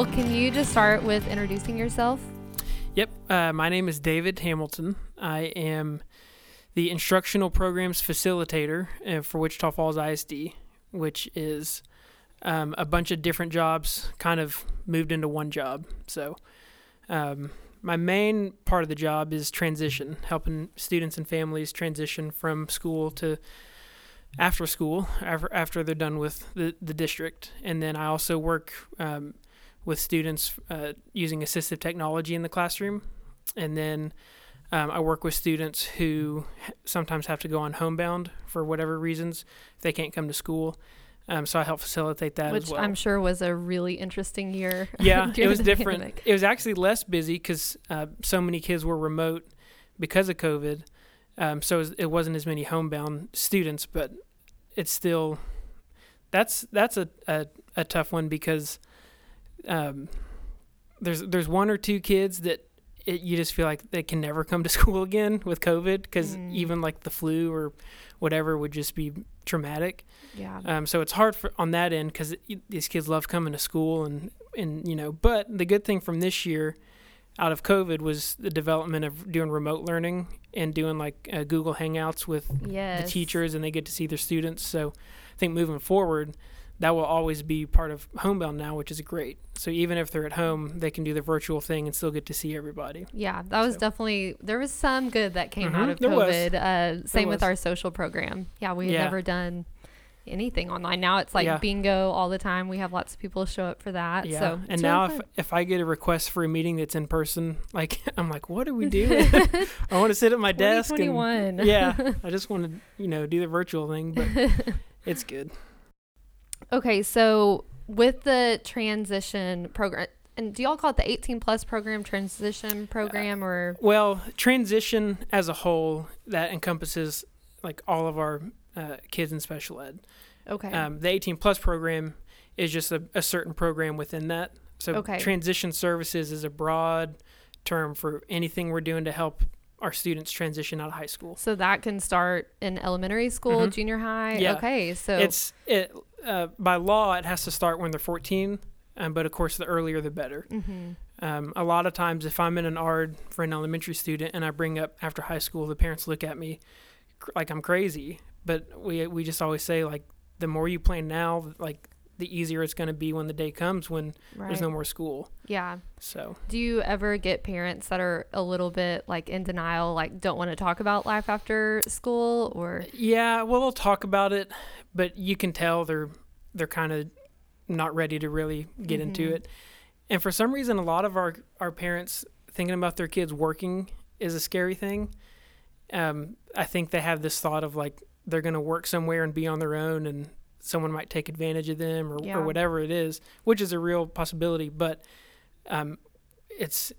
Well, can you just start with introducing yourself? Yep. Uh, my name is David Hamilton. I am the instructional programs facilitator uh, for Wichita Falls ISD, which is um, a bunch of different jobs kind of moved into one job. So, um, my main part of the job is transition, helping students and families transition from school to after school, after, after they're done with the, the district. And then I also work um, with students uh, using assistive technology in the classroom. And then um, I work with students who sometimes have to go on homebound for whatever reasons if they can't come to school. Um, so I help facilitate that Which as well. I'm sure was a really interesting year. Yeah, it was different. pandemic. It was actually less busy because uh, so many kids were remote because of COVID. Um, so it, was, it wasn't as many homebound students, but it's still that's that's a, a, a tough one because um, there's there's one or two kids that it, you just feel like they can never come to school again with COVID because Mm. even like the flu or whatever would just be traumatic. Yeah. Um, so it's hard for on that end because these kids love coming to school and and you know. But the good thing from this year, out of COVID, was the development of doing remote learning and doing like uh, Google Hangouts with yes. the teachers, and they get to see their students. So I think moving forward, that will always be part of homebound now, which is great. So even if they're at home, they can do the virtual thing and still get to see everybody. Yeah, that was So- definitely there was some good that came out Mhm, of there. COVID. Uh, same with our social program. Yeah, we had Yeah. never done anything online. Now it's like Yeah. bingo all the time. We have lots of people show up for that. Yeah, So and now really if if I get a request for a meeting that's in person, like I'm like, what are we doing? I want to sit at my desk and yeah, I just want to, you know, do the virtual thing, but it's good. Okay, so with the transition program, and do y'all call it the 18 plus program, transition program, or Well, transition as a whole that encompasses like all of our uh, kids in special ed. okay, Um, the 18 plus program is just a, a certain program within that. So Okay. transition services is a broad term for anything we're doing to help our students transition out of high school. so that can start in elementary school, Mhm. junior high. Yeah. Okay, so It's it uh, by law it has to start when they're 14, um, but of course the earlier the better. hmm Um, a lot of times, if I'm in an ARD for an elementary student and I bring up after high school, the parents look at me cr- like I'm crazy. But we we just always say like the more you plan now, like the easier it's going to be when the day comes when right. there's no more school. yeah. So Do you ever get parents that are a little bit like in denial, like don't want to talk about life after school, or yeah, well, they'll talk about it, but you can tell they're they're kind of not ready to really get into Mhm. it. And for some reason, a lot of our our parents thinking about their kids working is a scary thing. Um, I think they have this thought of like they're going to work somewhere and be on their own, and someone might take advantage of them or, Yeah. or whatever it is, which is a real possibility. But um, it's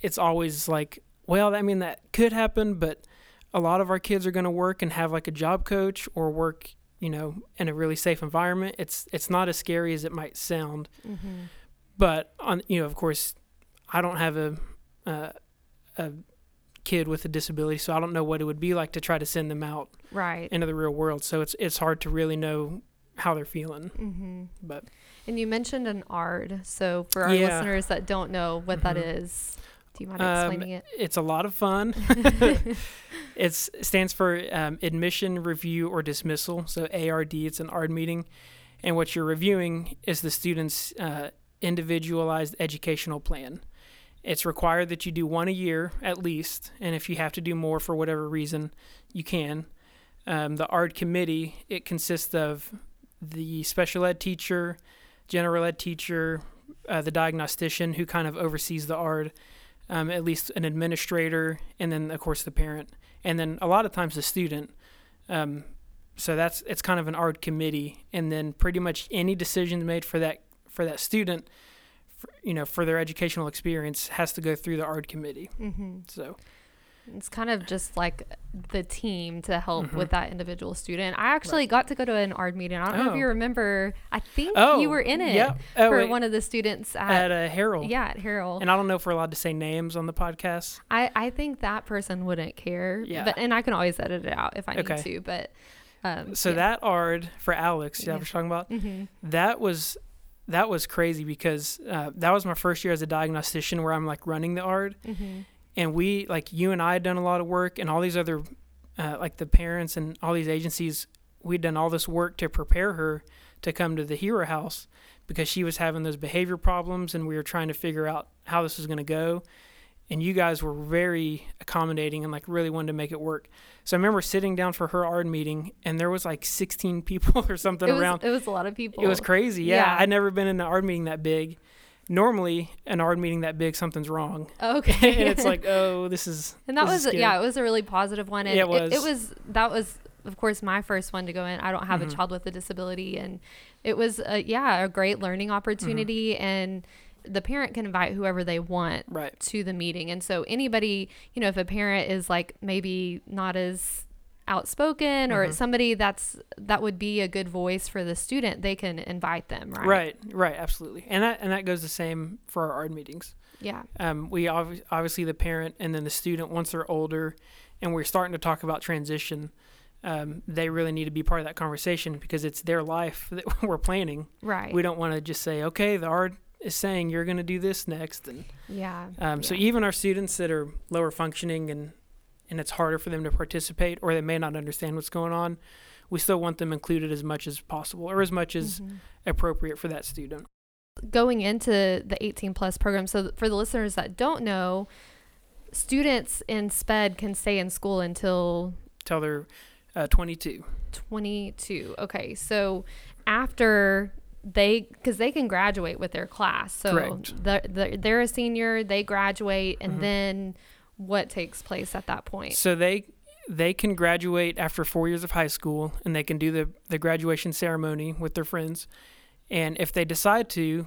it's always like, well, I mean that could happen, but a lot of our kids are going to work and have like a job coach or work, you know, in a really safe environment. It's it's not as scary as it might sound mm-hmm. but on you know of course i don't have a uh, a kid with a disability so i don't know what it would be like to try to send them out right? into the real world so it's it's hard to really know how they're feeling Mm-hmm. but And you mentioned an ARD, so for our Yeah. listeners that don't know what that Mhm. is, do you mind Um, explaining it? it's a lot of fun it's it stands for um, admission review or dismissal so ard it's an ard meeting and what you're reviewing is the student's uh, individualized educational plan it's required that you do one a year at least and if you have to do more for whatever reason you can um, the ard committee it consists of the special ed teacher general ed teacher uh, the diagnostician who kind of oversees the ard um, at least an administrator, and then of course the parent, and then a lot of times the student. Um, so that's it's kind of an ARD committee, and then pretty much any decisions made for that for that student, for, you know, for their educational experience has to go through the ARD committee. Mm-hmm. So It's kind of just like the team to help Mhm. with that individual student. I actually got to go to an ARD meeting. I don't know if Oh. you remember. I think oh, you were in it Yep. Oh, for wait, one of the students at, at a Herald. yeah at Harrell. And I don't know if we're allowed to say names on the podcast. I, I think that person wouldn't care. Yeah. But and I can always edit it out if I need to. But um, So that ARD for Alex, yeah, Yeah. we're talking about hmm that was that was crazy because uh, that was my first year as a diagnostician where I'm like running the ARD. Mm-hmm. And we, like you and I, had done a lot of work, and all these other, uh, like the parents and all these agencies, we'd done all this work to prepare her to come to the Hero House because she was having those behavior problems, and we were trying to figure out how this was going to go. And you guys were very accommodating and like really wanted to make it work. So I remember sitting down for her ARD meeting, and there was like 16 people or something It was, around. it was a lot of people. It was crazy. Yeah, Yeah. I'd never been in an ARD meeting that big. Normally, an ARD meeting that big, something's wrong, Okay. and it's like, oh, this is. and that was yeah, it was a really positive one. And Yeah, it It, was. was that was of course my first one to go in. I don't have Mhm. a child with a disability, and it was a, yeah a great learning opportunity. Mm-hmm. And the parent can invite whoever they want right. to the meeting. And so anybody, you know, if a parent is like maybe not as outspoken or Mhm. somebody that's that would be a good voice for the student, they can invite them, right? Right, right, absolutely, and that and that goes the same for our ARD meetings. Yeah. Um, we obvi- obviously the parent and then the student once they're older, and we're starting to talk about transition. Um, they really need to be part of that conversation because it's their life that we're planning. Right. We don't want to just say, okay, the ARD is saying you're going to do this next, and yeah. Um, So even our students that are lower functioning and and it's harder for them to participate or they may not understand what's going on, we still want them included as much as possible or as much as Mhm. appropriate for that student. going into the 18 plus program so for the listeners that don't know students in sped can stay in school until Till they're uh, 22. 22 okay so after they because they can graduate with their class so they're, they're, they're a senior they graduate and Mhm. then what takes place at that point So they they can graduate after four years of high school and they can do the, the graduation ceremony with their friends. And if they decide to,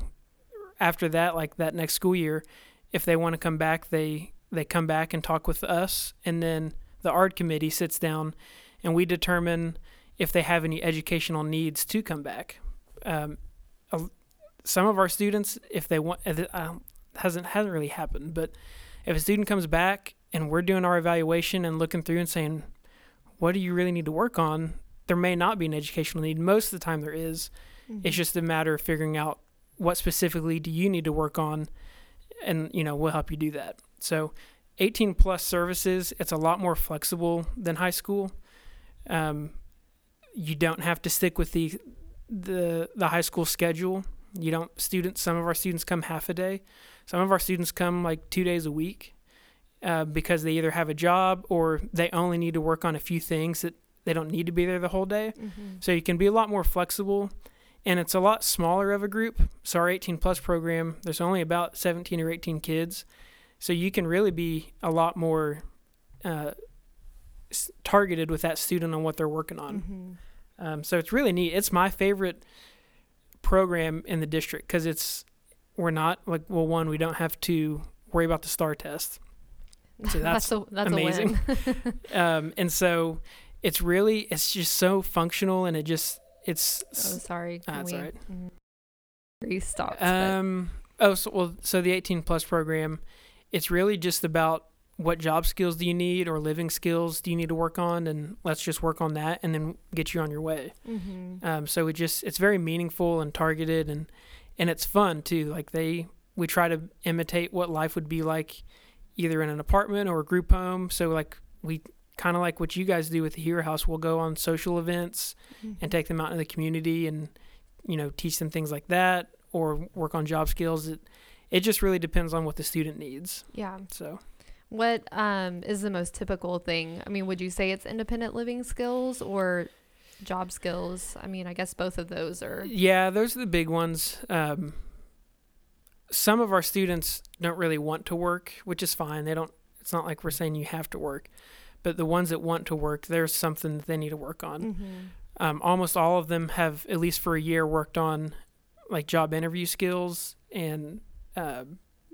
after that, like that next school year, if they want to come back, they they come back and talk with us, and then the ARD committee sits down, and we determine if they have any educational needs to come back. Um, some of our students, if they want, uh, hasn't hasn't really happened, but if a student comes back and we're doing our evaluation and looking through and saying, what do you really need to work on? There may not be an educational need. Most of the time, there is. It's Mhm. just a matter of figuring out what specifically do you need to work on, and you know we'll help you do that. So, 18 plus services, it's a lot more flexible than high school. Um, you don't have to stick with the the the high school schedule. You don't students. Some of our students come half a day. Some of our students come like two days a week uh, because they either have a job or they only need to work on a few things that they don't need to be there the whole day. Mhm. So you can be a lot more flexible and it's a lot smaller of a group. So our 18 plus program, there's only about 17 or 18 kids. So you can really be a lot more uh, s- targeted with that student on what they're working on. Mhm. Um, so it's really neat. It's my favorite program in the district because it's we're not like well one we don't have to worry about the STAAR test. So that's a, that's amazing. Um, and so it's really it's just so functional and it just it's oh, sorry. Ah, Can that's all right. mm, restop? but- Um. Oh, so well, so the 18 plus program, it's really just about what job skills do you need or living skills do you need to work on, and let's just work on that, and then get you on your way. Mhm. Um. So it just it's very meaningful and targeted, and and it's fun too. Like they we try to imitate what life would be like, either in an apartment or a group home. So like we kind of like what you guys do with the Hero House. We'll go on social events and Mhm. take them out in the community and you know teach them things like that or work on job skills it it just really depends on what the student needs yeah. so What um is the most typical thing? I mean, would you say it's independent living skills or job skills? I mean, I guess both of those are. yeah those are the big ones um, some of our students don't really want to work which is fine they don't it's not like we're saying you have to work but the ones that want to work there's something that they need to work on Mm-hmm. um, almost all of them have at least for a year worked on like job interview skills and uh,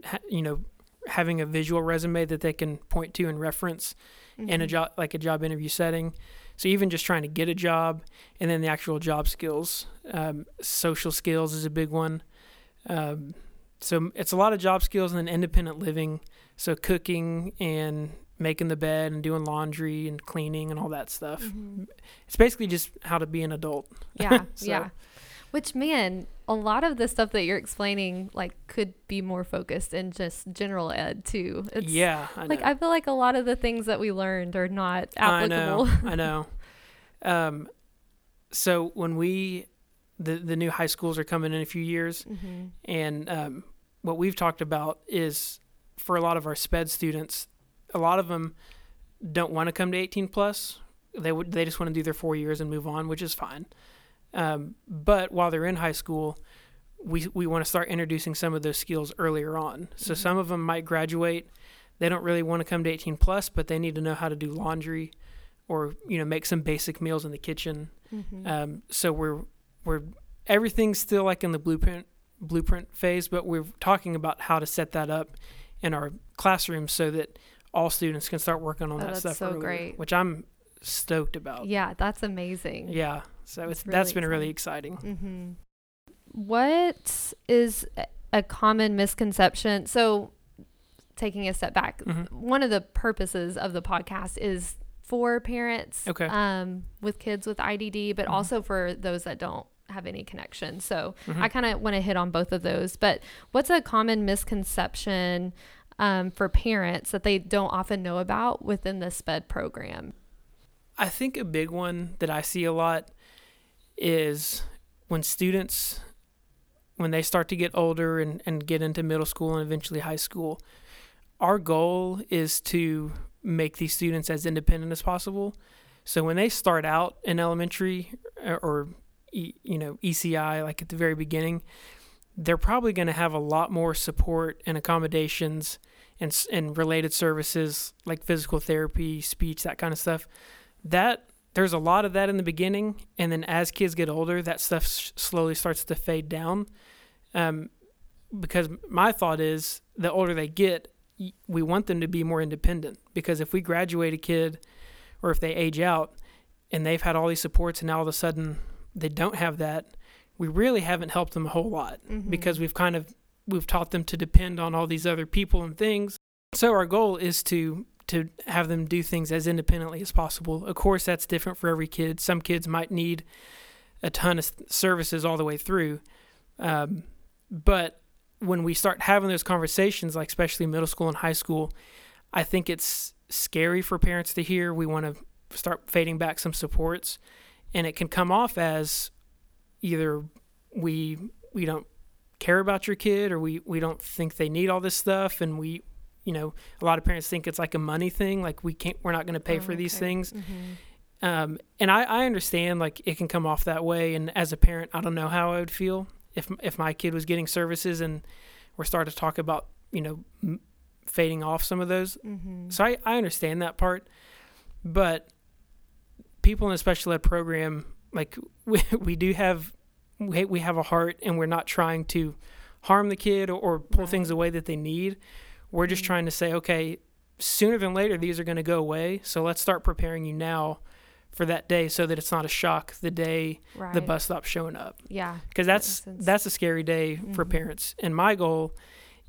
ha- you know having a visual resume that they can point to and reference in Mm-hmm. a job like a job interview setting so even just trying to get a job and then the actual job skills um, social skills is a big one um, so it's a lot of job skills and then independent living so cooking and making the bed and doing laundry and cleaning and all that stuff Mhm. it's basically just how to be an adult Yeah, So- yeah. Which man, a lot of the stuff that you're explaining like could be more focused in just general ed too. It's, yeah, I like I feel like a lot of the things that we learned are not applicable. I know. I know. Um, so when we the the new high schools are coming in a few years, mm-hmm. and um, what we've talked about is for a lot of our sped students, a lot of them don't want to come to 18 plus. They would they just want to do their four years and move on, which is fine. Um, but while they're in high school, we we want to start introducing some of those skills earlier on. So mm-hmm. some of them might graduate. They don't really want to come to 18 plus, but they need to know how to do laundry, or you know make some basic meals in the kitchen. Mm-hmm. Um, so we're we're everything's still like in the blueprint blueprint phase, but we're talking about how to set that up in our classrooms so that all students can start working on oh, that stuff. So earlier, great. Which I'm stoked about. Yeah, that's amazing. Yeah, so that's, it's really that's been exciting. really exciting. Mm-hmm. What is a common misconception? So, taking a step back, mm-hmm. one of the purposes of the podcast is for parents okay. um, with kids with IDD, but mm-hmm. also for those that don't have any connection. So mm-hmm. I kind of want to hit on both of those. But what's a common misconception um, for parents that they don't often know about within the SPED program? I think a big one that I see a lot is when students when they start to get older and, and get into middle school and eventually high school, our goal is to make these students as independent as possible. So when they start out in elementary uh, or you know ECI like at the very beginning, they're probably going to have a lot more support and accommodations and and related services like physical therapy, speech, that kind of stuff. That there's a lot of that in the beginning, and then as kids get older, that stuff sh- slowly starts to fade down. Um, because my thought is, the older they get, we want them to be more independent. Because if we graduate a kid, or if they age out, and they've had all these supports, and now all of a sudden they don't have that, we really haven't helped them a whole lot mm-hmm. because we've kind of we've taught them to depend on all these other people and things. So our goal is to to have them do things as independently as possible. Of course, that's different for every kid. Some kids might need a ton of services all the way through, um, but when we start having those conversations, like especially middle school and high school, I think it's scary for parents to hear. We want to start fading back some supports, and it can come off as either we we don't care about your kid or we we don't think they need all this stuff and we you know a lot of parents think it's like a money thing like we can't we're not going to pay oh, for okay. these things mm-hmm. um, and I, I understand like it can come off that way and as a parent i don't know how i would feel if if my kid was getting services and we're starting to talk about you know m- fading off some of those mm-hmm. so I, I understand that part but people in a special ed program like we, we do have we, we have a heart and we're not trying to harm the kid or, or pull right. things away that they need. We're just trying to say, okay, sooner than later, these are going to go away. So let's start preparing you now for that day so that it's not a shock the day right. the bus stops showing up. Yeah. Because that's that that's a scary day mm-hmm. for parents. And my goal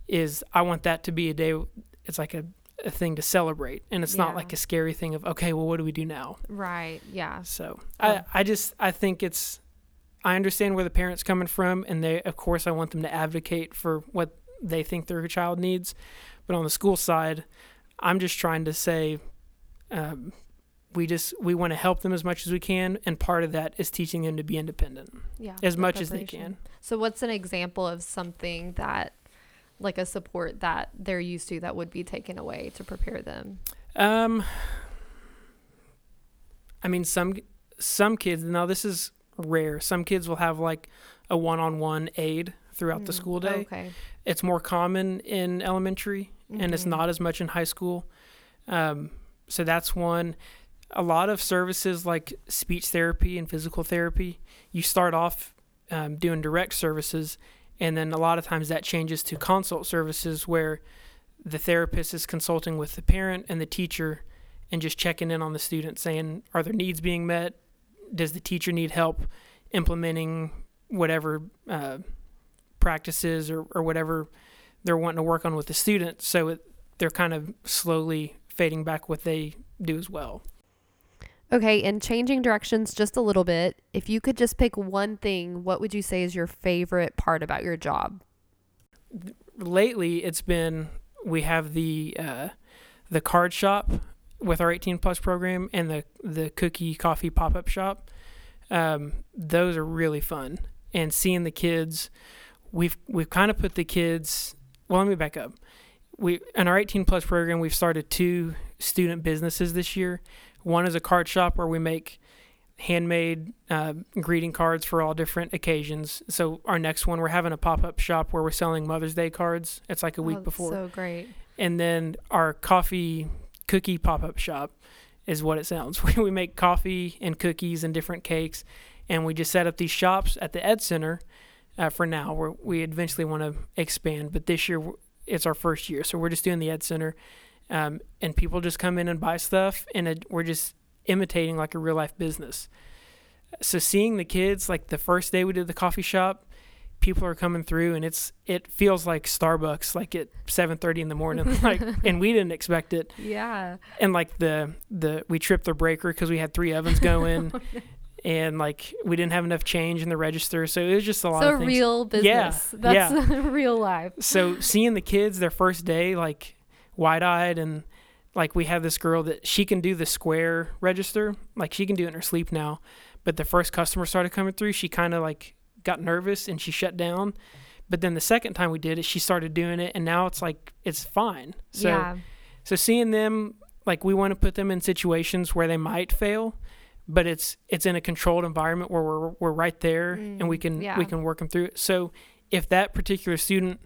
is I want that to be a day it's like a, a thing to celebrate and it's yeah. not like a scary thing of okay, well what do we do now? Right. Yeah. So oh. I I just I think it's I understand where the parents coming from, and they, of course, I want them to advocate for what they think their child needs. But on the school side, I'm just trying to say, um, we just we want to help them as much as we can, and part of that is teaching them to be independent. Yeah, as much as they can. So, what's an example of something that, like a support that they're used to, that would be taken away to prepare them? Um, I mean, some some kids. Now, this is rare. Some kids will have like a one-on-one aide throughout mm, the school day. Okay. It's more common in elementary, mm-hmm. and it's mm-hmm. not as much in high school. Um, so that's one. A lot of services like speech therapy and physical therapy, you start off um, doing direct services, and then a lot of times that changes to consult services where the therapist is consulting with the parent and the teacher and just checking in on the student saying are their needs being met does the teacher need help implementing whatever uh, practices or, or whatever they're wanting to work on with the students. so it, they're kind of slowly fading back what they do as well Okay, and changing directions just a little bit, if you could just pick one thing, what would you say is your favorite part about your job? Lately, it's been we have the uh, the card shop with our 18 plus program and the the cookie coffee pop up shop. Um, those are really fun, and seeing the kids, we've we've kind of put the kids. Well, let me back up. We in our 18 plus program, we've started two student businesses this year. One is a card shop where we make handmade uh, greeting cards for all different occasions. So our next one, we're having a pop up shop where we're selling Mother's Day cards. It's like a week Oh, before. So great. and then our coffee cookie pop up shop is what it sounds. We make coffee and cookies and different cakes, and we just set up these shops at the Ed Center uh, for now. Where we eventually want to expand, but this year it's our first year, so we're just doing the Ed Center, um, and people just come in and buy stuff, and it, we're just imitating like a real life business. So seeing the kids, like the first day we did the coffee shop, people are coming through and it's it feels like Starbucks like at 7:30 in the morning like and we didn't expect it Yeah. and like the the we tripped the breaker cuz we had three ovens going and like we didn't have enough change in the register so it was just a lot So of things real Yeah, business. That's real life. so seeing the kids their first day like wide-eyed and like we have this girl that she can do the square register like she can do it in her sleep now but the first customer started coming through she kind of like got nervous and she shut down but then the second time we did it she started doing it and now it's like it's fine so yeah. so seeing them like we want to put them in situations where they might fail but it's it's in a controlled environment where we're we're right there and we Mm, can yeah. we can work them through it. So if that particular student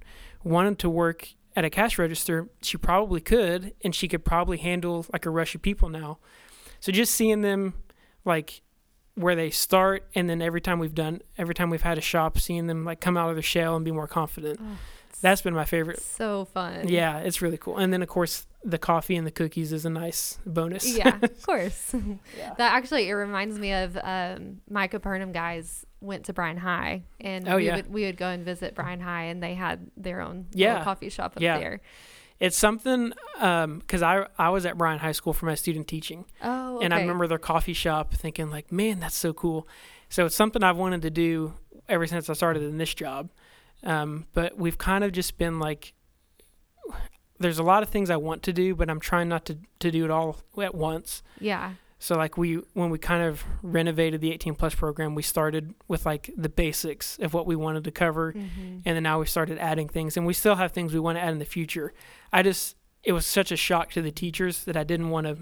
wanted to work at a cash register she probably could and she could probably handle like a rush of people now. So just seeing them like where they start and then every time we've done every time we've had a shop seeing them like come out of their shell and be more confident. Oh, that's been my favorite so fun. yeah it's really cool and then of course the coffee and the cookies is a nice bonus yeah, of course. Yeah. That actually it reminds me of um, my Capernaum guys went to Bryan High, and Oh, we yeah. would we would go and visit Bryan High, and they had their own Yeah. coffee shop up Yeah. there. it's something because I I was at Bryan High School for my student teaching, Oh, and I remember their coffee shop thinking like, man, that's so cool. So it's something I've wanted to do ever since I started in this job. Um, but we've kind of just been like, there's a lot of things I want to do, but I'm trying not to to do it all at once. Yeah, So like we when we kind of renovated the 18 plus program, we started with like the basics of what we wanted to cover, Mhm. and then now we started adding things, and we still have things we want to add in the future. I just it was such a shock to the teachers that I didn't want to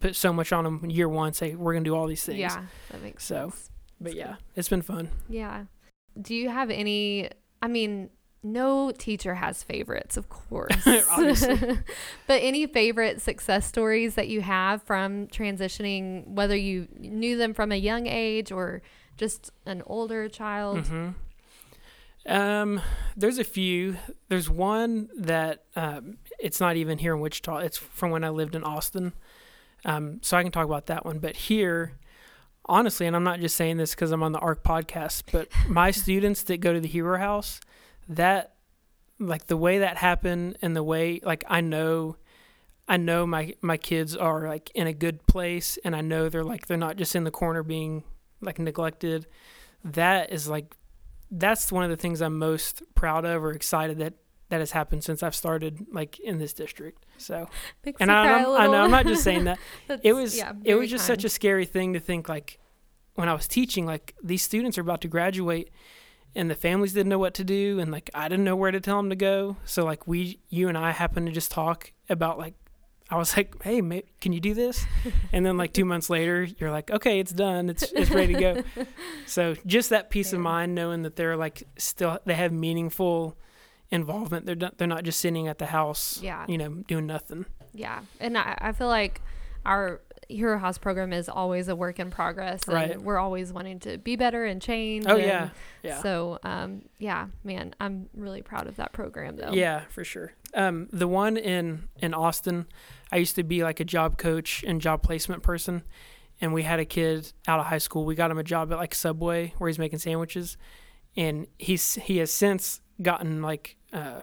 put so much on them in year one. Say we're gonna do all these things. yeah, that makes So, sense. But yeah, it's been fun. Yeah. Do you have any? I mean, no teacher has favorites, of course. But any favorite success stories that you have from transitioning, whether you knew them from a young age or just an older child? hmm Um, there's a few. There's one that um, it's not even here in Wichita. It's from when I lived in Austin. Um, so I can talk about that one. But here, honestly, and I'm not just saying this because I'm on the ARC podcast, but my students that go to the Hero House, that like the way that happened and the way like I know. I know my my kids are like in a good place and I know they're like they're not just in the corner being like neglected. That is like that's one of the things I'm most proud of or excited that that has happened since I've started like in this district. So, Makes and I, I'm, I know. I'm not just saying that. It was yeah, it was just such a scary thing to think like when I was teaching like these students are about to graduate and the families didn't know what to do and like I didn't know where to tell them to go. So like we you and I happened to just talk about like I was like, "Hey, ma- can you do this?" And then like 2 months later, you're like, "Okay, it's done. It's it's ready to go." So just that peace of mind knowing that they're like still they have meaningful involvement. They're not, they're not just sitting at the house, Yeah. you know, doing nothing. Yeah, and I, I feel like our Hero House program is always a work in progress, and Right. we're always wanting to be better and change. Oh and yeah. Yeah. So, um, yeah, man, I'm really proud of that program, though. Yeah, for sure. Um, the one in in Austin, I used to be like a job coach and job placement person, and we had a kid out of high school. We got him a job at like Subway where he's making sandwiches, and he's he has since gotten like uh,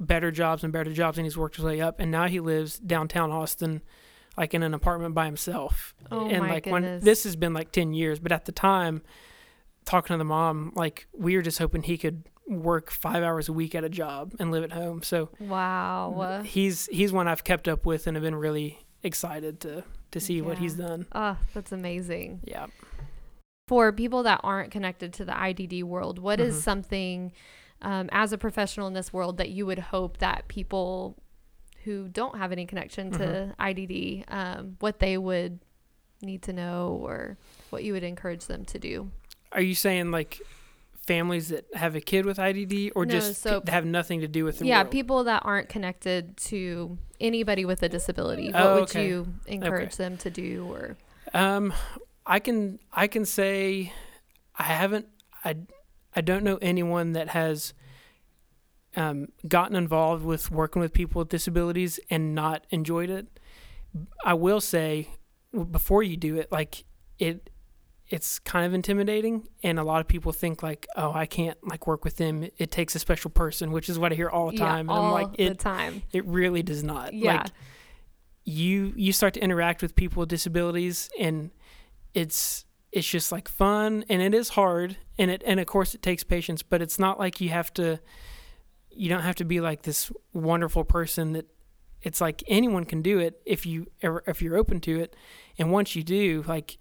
better jobs and better jobs, and he's worked his way up, and now he lives downtown Austin, like in an apartment by himself. Oh and my like when goodness. this has been like 10 years, but at the time talking to the mom, like we were just hoping he could work 5 hours a week at a job and live at home. So wow. he's he's one I've kept up with and have been really excited to to see what he's done. Oh, that's amazing. Yeah. For people that aren't connected to the IDD world, what is Mhm. something um, as a professional in this world that you would hope that people who don't have any connection to Mhm. IDD, um, what they would need to know or what you would encourage them to do? Are you saying like families that have a kid with IDD or No, just so- pe- that have nothing to do with the yeah, world? people that aren't connected to anybody with a disability, what Oh, would you encourage them to do or Um, I can I can say I haven't I I don't know anyone that has um, gotten involved with working with people with disabilities and not enjoyed it. I will say before you do it, like it it's kind of intimidating and a lot of people think like oh i can't like work with them it takes a special person which is what i hear all the time yeah, and all i'm like the it time. it really does not Yeah. like you you start to interact with people with disabilities and it's it's just like fun and it is hard and it and of course it takes patience but it's not like you have to you don't have to be like this wonderful person that it's like anyone can do it if you ever if you're open to it and once you do like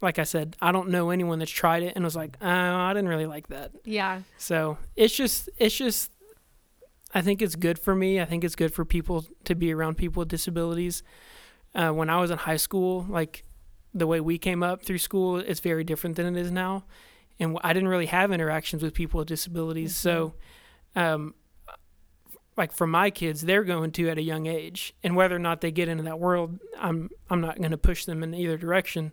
like I said, I don't know anyone that's tried it and was like, oh, I didn't really like that. Yeah. So it's just, it's just, I think it's good for me. I think it's good for people to be around people with disabilities. Uh, when I was in high school, like the way we came up through school, is very different than it is now. And I didn't really have interactions with people with disabilities. So, um, like for my kids, they're going to at a young age, and whether or not they get into that world, I'm I'm not going to push them in either direction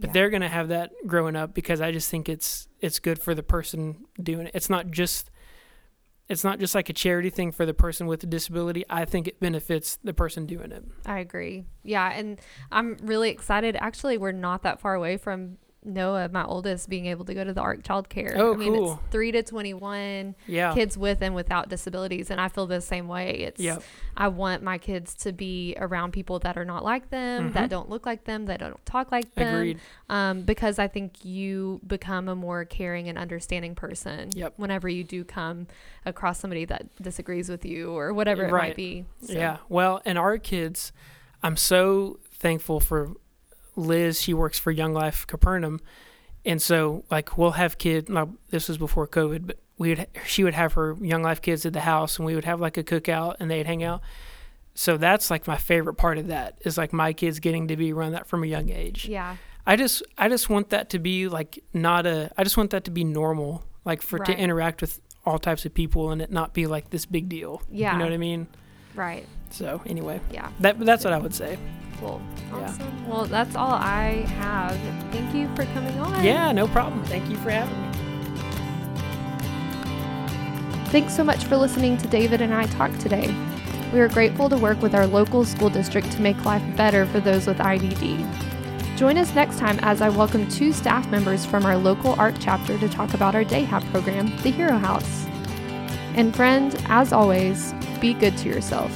but Yeah. they're going to have that growing up because I just think it's it's good for the person doing it. It's not just it's not just like a charity thing for the person with a disability. I think it benefits the person doing it. I agree. Yeah, and I'm really excited. Actually, we're not that far away from Noah, my oldest, being able to go to the ARC Child Care. Oh, I mean, cool. it's three to twenty-one Yeah. kids with and without disabilities, and I feel the same way. It's Yep. I want my kids to be around people that are not like them, Mhm. that don't look like them, that don't talk like them. Agreed. Um, because I think you become a more caring and understanding person Yep. whenever you do come across somebody that disagrees with you or whatever it Right. might be. So, Yeah. Well, and our kids, I'm so thankful for Liz. She works for Young Life Capernaum. And so, like, we'll have kids. Now, this was before COVID, but we would she would have her Young Life kids at the house, and we would have like a cookout, and they'd hang out. So that's like my favorite part of that is like my kids getting to be around that from a young age. Yeah. I just I just want that to be like not a I just want that to be normal, like for to interact with all types of people and it not be like this big deal. Yeah. You know what I mean? Right. So anyway, Yeah. that that's what I would say. Cool. Yeah. Awesome. Well, that's all I have. Thank you for coming on. Yeah, no problem. Thank you for having me. Thanks so much for listening to David and I talk today. We are grateful to work with our local school district to make life better for those with IDD. Join us next time as I welcome two staff members from our local ARC chapter to talk about our day hab program, the Hero House. And friend, as always, be good to yourself.